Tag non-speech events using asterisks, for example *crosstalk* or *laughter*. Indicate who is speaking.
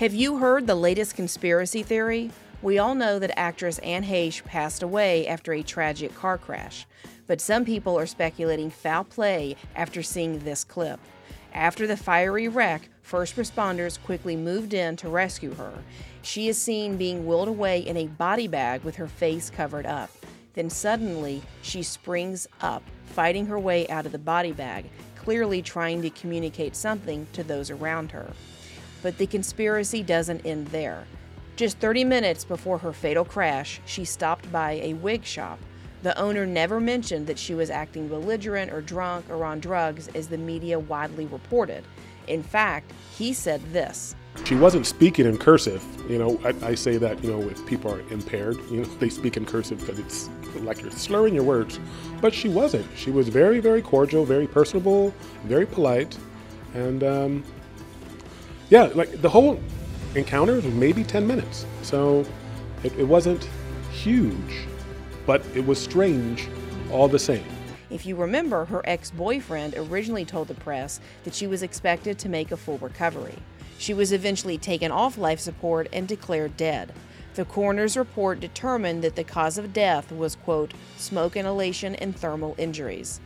Speaker 1: Have you heard the latest conspiracy theory? We all know that actress Anne Heche passed away after a tragic car crash, but some people are speculating foul play after seeing this clip. After the fiery wreck, first responders quickly moved in to rescue her. She is seen being wheeled away in a body bag with her face covered up. Then suddenly, she springs up, fighting her way out of the body bag, clearly trying to communicate something to those around her. But the conspiracy doesn't end there. Just 30 minutes before her fatal crash, she stopped by a wig shop. The owner never mentioned that she was acting belligerent or drunk or on drugs, as the media widely reported. In fact, he said this
Speaker 2: She wasn't speaking in cursive. You know, I, I say that, you know, if people are impaired, you know, *laughs* they speak in cursive because it's like you're slurring your words. But she wasn't. She was very, very cordial, very personable, very polite. And um, yeah, like the whole encounter was maybe 10 minutes. So it, it wasn't huge, but it was strange all the same.
Speaker 1: If you remember, her ex boyfriend originally told the press that she was expected to make a full recovery. She was eventually taken off life support and declared dead. The coroner's report determined that the cause of death was, quote, smoke inhalation and thermal injuries.